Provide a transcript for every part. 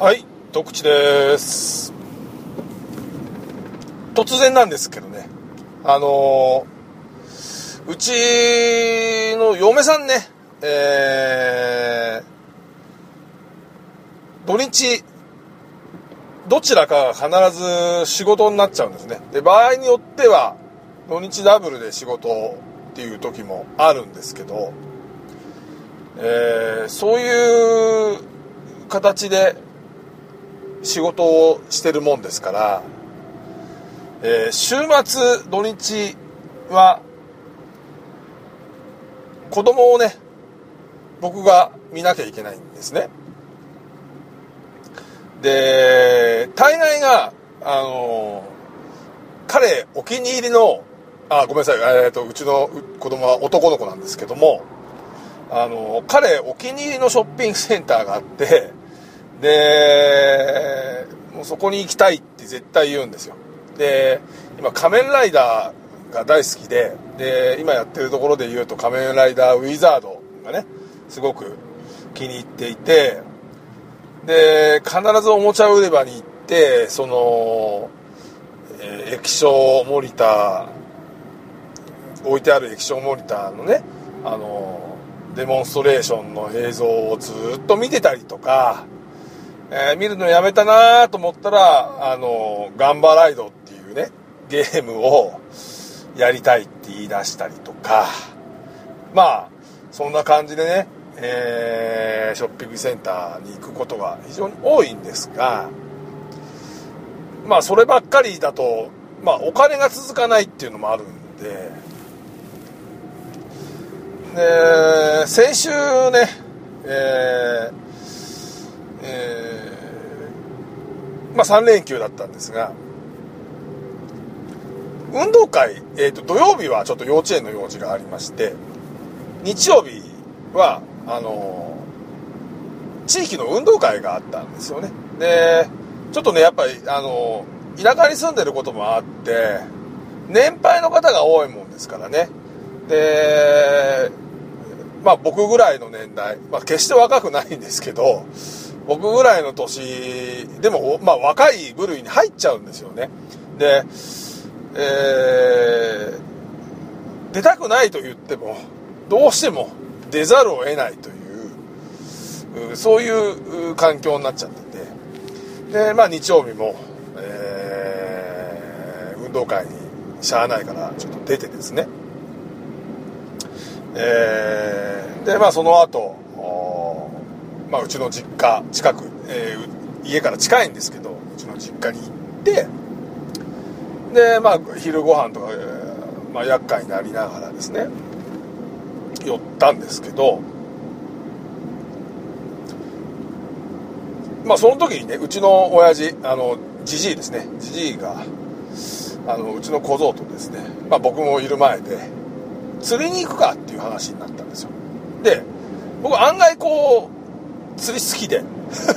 はい、徳地です。突然なんですけどね、あのーうちの嫁さんね、えー、土日、どちらかが必ず仕事になっちゃうんですね。で、場合によっては、土日ダブルで仕事っていう時もあるんですけど、えーそういう形で仕事をしてるもんですから、えー週末土日は子供をね僕が見なきゃいけないんですね。で大概があの彼お気に入りのあごめんなさい、えー、とうちの子供は男の子なんですけどもあの彼お気に入りのショッピングセンターがあってでもうそこに行きたいって絶対言うんですよ。で今仮面ライダーが大好きでで今やってるところで言うと仮面ライダーウィザードがねすごく気に入っていてで必ずおもちゃ売り場に行ってその、えー液晶モニター置いてある液晶モニターのねあのデモンストレーションの映像をずっと見てたりとか、えー見るのやめたなと思ったらあのガンバライドっていうねゲームをやりたいって言い出したりとかまあそんな感じでね、えーショッピングセンターに行くことが非常に多いんですがまあそればっかりだとまあお金が続かないっていうのもあるんでで先週ねえーえーまあ3連休だったんですが運動会、えー、と土曜日はちょっと幼稚園の用事がありまして日曜日はあのー地域の運動会があったんですよね。でちょっとねやっぱりあのー田舎に住んでることもあって年配の方が多いもんですからね。でまあ僕ぐらいの年代、まあ、決して若くないんですけど僕ぐらいの年でも、まあ、若い部類に入っちゃうんですよね。でえー出たくないと言ってもどうしても出ざるを得ないというそういう環境になっちゃってて。でまあ日曜日も、えー運動会にしゃあないからちょっと出てですね。えーでまあその後まあうちの実家近く、えー家から近いんですけどうちの実家に行ってでまあ昼ご飯とか、えーまあ、厄介になりながらですね寄ったんですけどまあその時にねうちの親父あのじじいですね。じじいがあのうちの小僧とですね、まあ、僕もいる前で釣りに行くかっていう話になったんですよ。で僕案外こう釣り好きで。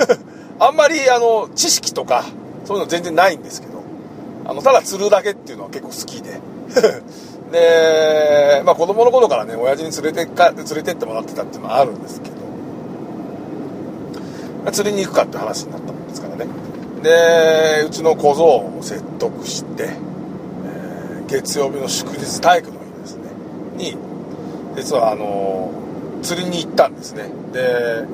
あんまりあの知識とかそういうの全然ないんですけど。あのただ釣るだけっていうのは結構好きで。で、まあ、子供の頃からね親父に連れてか連れてってもらってたっていうのはあるんですけど、まあ釣りに行くかって話になったもんですからね。でうちの小僧を説得して、えー月曜日の祝日体育の日ですね。に実はあの釣りに行ったんですね。で、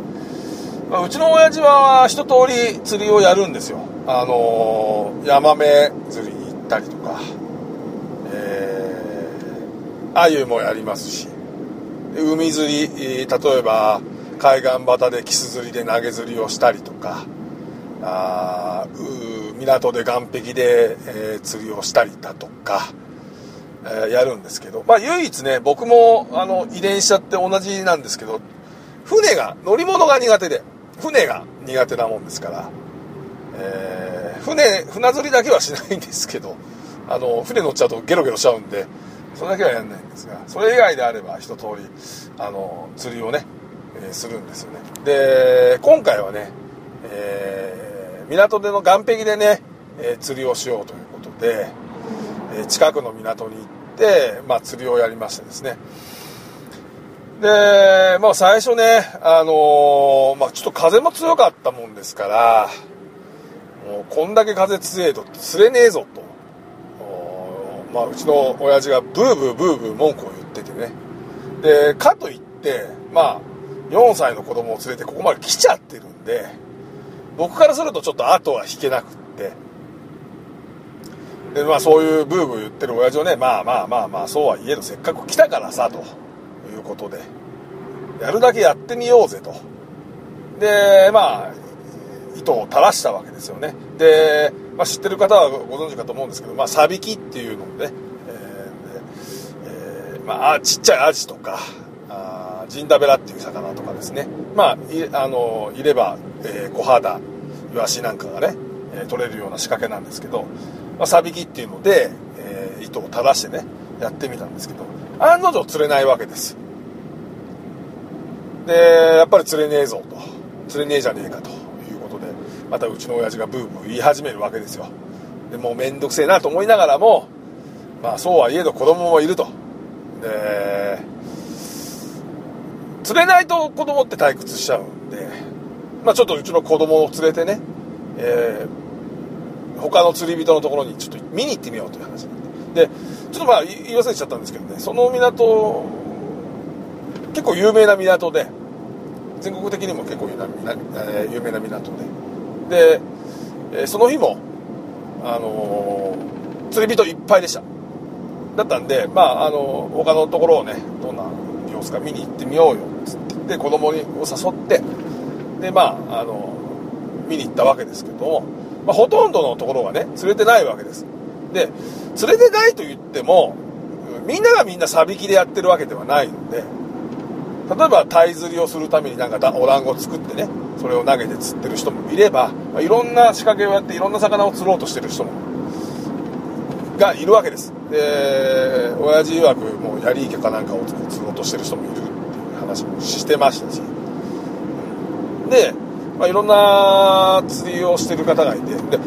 まあうちの親父は一通り釣りをやるんですよ。あのヤマメ釣りに行ったりとか。えー、鮎もやりますし。海釣り例えば海岸端でキス釣りで投げ釣りをしたりとか。あ港で岸壁で、えー釣りをしたりだとか、えーやるんですけど、まあ、唯一ね僕もあの遺伝しちゃって同じなんですけど。船が乗り物が苦手で。船が苦手なもんですから、えー船船釣りだけはしないんですけど あの船乗っちゃうとゲロゲロしちゃうんでそれだけはやんないんですがそれ以外であれば一通りあの釣りをね、えーするんですよね。で今回はね、えー港での岸壁でね、えー釣りをしようということで、えー近くの港に行って、まあ、釣りをやりましてですね。で、まあ最初ね、あのーまあちょっと風も強かったもんですから、もうこんだけ風強えと釣れねえぞと。まあうちの親父がブーブーブーブー文句を言っててね。で、かといって、まあ4歳の子供を連れてここまで来ちゃってるんで、僕からするとちょっと後は引けなくって。で、まあそういうブーブー言ってる親父をね、まあまあまあまあそうはいえどせっかく来たからさ、とことで、やるだけやってみようぜと。で、まあ、糸を垂らしたわけですよね。で、まあ、知ってる方はご存知かと思うんですけど、まあ、サビキっていうのをね、えーえーまあ、ちっちゃいアジとか、あージンダベラっていう魚とかですね。まあ、いあの、いれば、えー小肌、イワシなんかがね、えー取れるような仕掛けなんですけど、まあ、サビキっていうので、えー糸を垂らしてね、やってみたんですけど、案の定釣れないわけです。で、やっぱり釣れねえぞと。釣れねえじゃねえかということで、またうちの親父がブーブー言い始めるわけですよ。で、もうめんどくせえなと思いながらも、まあそうはいえど子供もいると。で、釣れないと子供って退屈しちゃうんで、まあちょっとうちの子供を連れてね、えー他の釣り人のところにちょっと見に行ってみようという話になって。で、ちょっとまあ言い忘れちゃったんですけどね、その港、結構有名な港で、全国的にも結構有名な港で、で、その日も、あの釣り人いっぱいでした。だったんで、まあ、あの他のところをね、どんな様子か見に行ってみようよ、つって、で、子供にを誘って、で、まあ、あの見に行ったわけですけども、まあ、ほとんどのところがね、釣れてないわけです。で、釣れてないと言っても、みんながみんなサビキでやってるわけではないので、例えば鯛釣りをするためになんかお団子を作ってねそれを投げて釣ってる人もいれば、まあいろんな仕掛けをやっていろんな魚を釣ろうとしてる人もがいるわけです。で親父曰くもうヤリイカかなんかを釣ろうとしてる人もいるっていう話もしてましたし。で、まあ、いろんな釣りをしてる方がいてで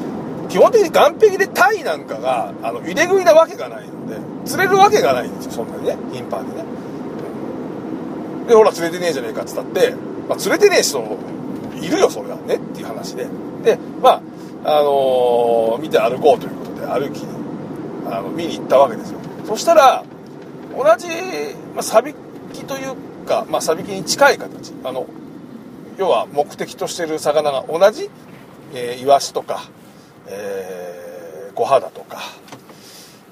基本的に岸壁でタイなんかがあの入れ食いなわけがないので釣れるわけがないんですよそんなにね頻繁にね。でほら釣れてねえじゃねえかっつったって、まあ、釣れてねえ人いるよそれはねっていう話で。でまああのー見て歩こうということで歩きあの見に行ったわけですよ。そしたら同じ、まあ、サビキというか、まあ、サビキに近い形。あの要は目的としてる魚が同じ、えーイワシとか、えー、小肌とか、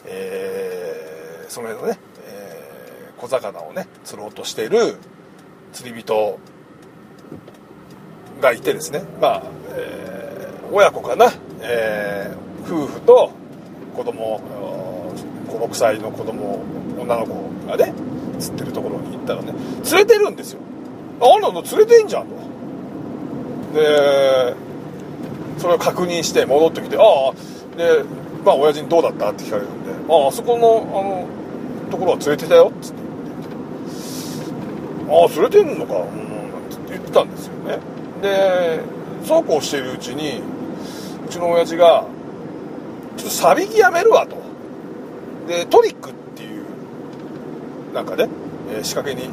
えーその辺のね、小魚をね釣ろうとしている釣り人がいてですね。まあ、えー親子かな、えー夫婦と子供56歳の子供女の子がね釣ってるところに行ったらね釣れてるんですよ。あんなの釣れてんじゃんと。でそれを確認して戻ってきてああでまあ親父にどうだった？って聞かれるんであああそこのあのところは釣れてたよっつって。ああ釣れてんのか。うん。なんて言ってたんですよね。でそうこうしているうちにうちの親父がちょっとサビキやめるわと。でトリックっていうなんかね、えー仕掛けに、え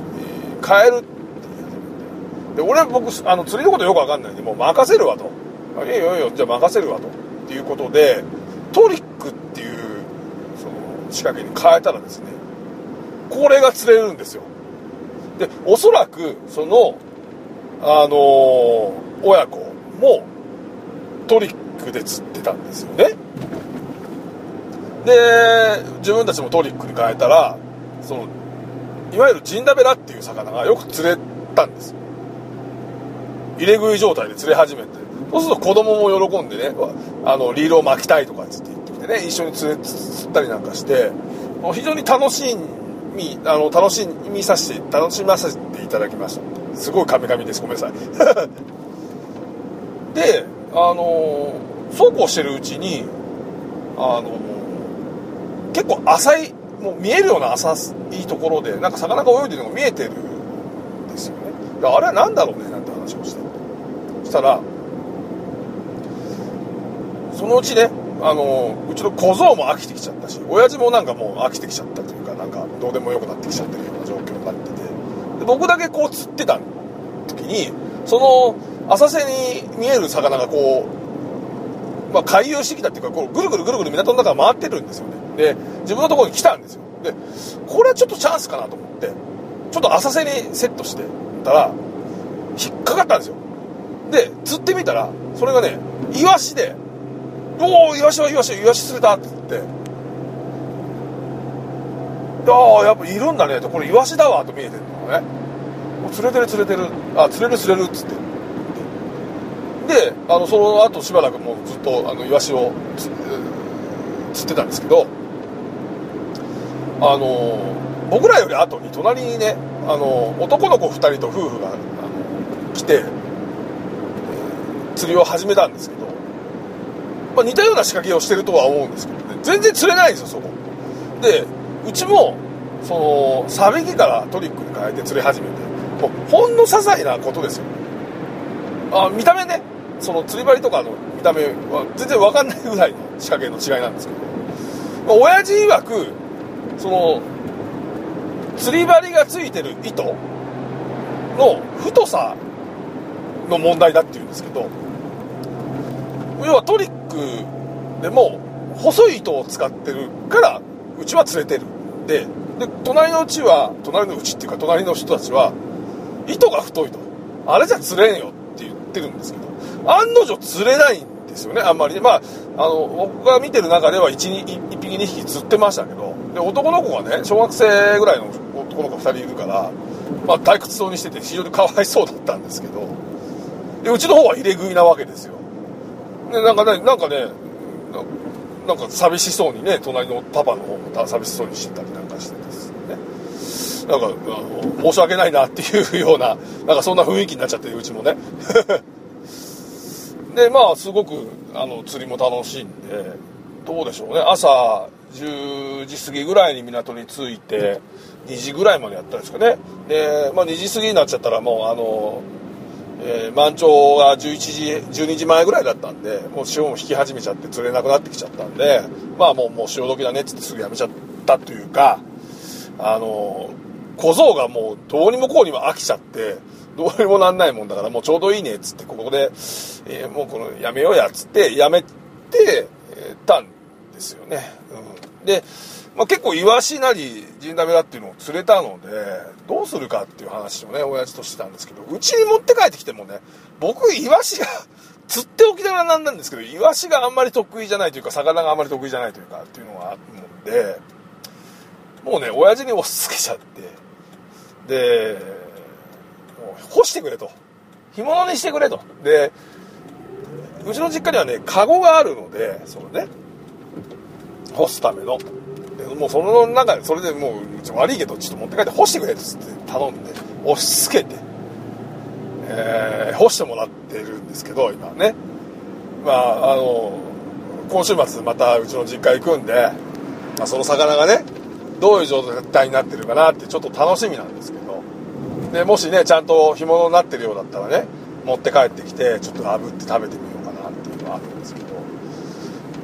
ー変えるってい始めてで俺は僕あの釣りのことよくわかんないんでもう任せるわと。あいいよいいよ。じゃあ任せるわと。っていうことでトリックっていうその仕掛けに変えたらですねこれが釣れるんですよ。でおそらくそのあのー親子もトリックで釣ってたんですよね。で自分たちもトリックに変えたらそのいわゆるジンダベラっていう魚がよく釣れたんです。よ入れ食い状態で釣れ始めて。そうすると子供も喜んでねあのリールを巻きたいとかっつって言ってきてね一緒に釣れ釣ったりなんかして非常に楽しいみあの楽しみさせて楽しませていただきました。すごいカミカミです。ごめんなさい。であのそうこうしてるうちにあの結構浅いもう見えるような浅いところでなんか魚が泳いでるのが見えてるんですよね。あれは何だろうねなんて話をして。そしたらそのうちねあのうちの小僧も飽きてきちゃったし親父もなんかもう飽きてきちゃったというかなんかどうでもよくなってきちゃってるような状況になってて。で僕だけこう釣ってた時にその浅瀬に見える魚がこう、まあ、回遊してきたっていうかこうぐるぐるぐるぐる港の中回ってるんですよね。で自分のところに来たんですよ。でこれはちょっとチャンスかなと思ってちょっと浅瀬にセットしてたら引っかかったんですよ。で釣ってみたらそれがねイワシで「おおイワシはイワシイワシ釣れた」って言ってああやっぱいるんだねとこれイワシだわと見えてるのね釣れてる釣れてるあ釣れる釣れるっつってであのその後しばらくもうずっとあのイワシを釣ってたんですけどあの僕らより後に隣にねあの男の子2人と夫婦があの来て、釣りを始めたんですけど、まあ、似たような仕掛けをしてるとは思うんですけどね。全然釣れないんですよそこ。でうちもそのサビキからトリックに変えて釣り始めてもうほんの些細なことですよ。あ見た目ね。その釣り針とかの見た目は全然分かんないぐらいの仕掛けの違いなんですけど、まあ、親父曰くその釣り針がついてる糸の太さの問題だっていうんですけど要はトリックでも細い糸を使ってるからうちは釣れてる。でで隣のうちは隣のうちっていうか隣の人たちは糸が太いと。あれじゃ釣れんよって言ってるんですけど案の定釣れないんですよねあんまりね。まああの僕が見てる中では 1, 1匹2匹釣ってましたけどで男の子がね小学生ぐらいの男の子2人いるから、まあ、退屈そうにしてて非常にかわいそうだったんですけどでうちの方は入れ食いなわけですよ。でなんかねなんかねなんか寂しそうにね隣のパパの方も寂しそうにしてたりなんかしてですね。なんかあの申し訳ないなっていうようななんかそんな雰囲気になっちゃってるうちもね。でまあすごくあの釣りも楽しいんでどうでしょうね。朝10時過ぎぐらいに港に着いて2時ぐらいまでやったんですかね。で、まあ、2時過ぎになっちゃったらもうあの、えー満潮が11時12時前ぐらいだったんでもう潮も引き始めちゃって釣れなくなってきちゃったんでまあもうもう潮時だねっつってすぐやめちゃったというかあの小僧がもうどうにもこうにも飽きちゃってどうにもなんないもんだからもうちょうどいいねっつってここで、えーもうこのやめようやっつってやめて、たんですよね、うん、で、まあ、結構イワシなりジンダメだっていうのを釣れたのでどうするかっていう話をね親父としてたんですけどうちに持って帰ってきてもね僕イワシが 釣っておきながらなんなんですけどイワシがあんまり得意じゃないというか魚があんまり得意じゃないというかっていうのがあるのでもうね親父に押し付けちゃってでもう干してくれと。干物にしてくれと。でうちの実家にはねカゴがあるのでそのね干すための。もうその中でそれでもううち悪いけどちょっと持って帰って干してくれっつって頼んで押し付けて、えー干してもらってるんですけど今ね。まああの今週末またうちの実家行くんで、まあ、その魚がねどういう状態になってるかなってちょっと楽しみなんですけどでもしねちゃんと干物になってるようだったらね持って帰ってきてちょっと炙って食べてみようかなっていうのはあるんですけど、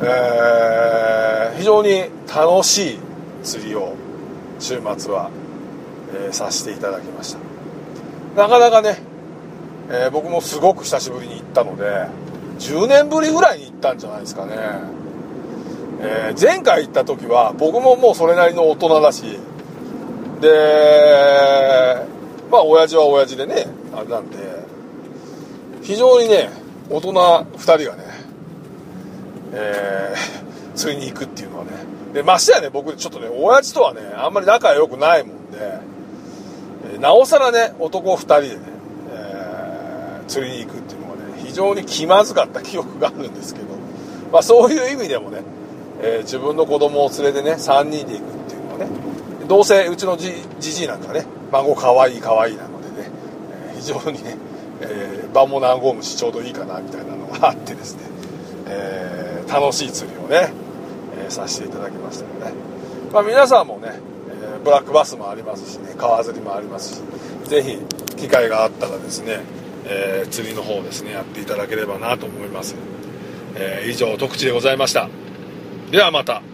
えー非常に楽しい釣りを週末は、えーさせていただきました。なかなかね、えー僕もすごく久しぶりに行ったので10年ぶりぐらいに行ったんじゃないですかね、えー前回行った時は僕ももうそれなりの大人だしでまあ親父は親父でねあれなんで非常にね大人2人がね、えー 釣りに行くっていうのはね。でましてやね僕ちょっとね親父とはねあんまり仲良くないもんで、えなおさらね男2人でね、えー釣りに行くっていうのがね非常に気まずかった記憶があるんですけど、まあ、そういう意味でもね、えー自分の子供を連れてね3人で行くっていうのはねどうせうちのじじいなんかね孫かわいいかわいいなのでね、えー非常にね、えー、場も和むしちょうどいいかなみたいなのがあってですね、えー楽しい釣りをね、えーさせていただきましたので、まあ、皆さんもね、えブラックバスもありますしね川釣りもありますし是非機会があったらですね、え釣りの方ですねやっていただければなと思います、えー以上特地でございました。ではまた。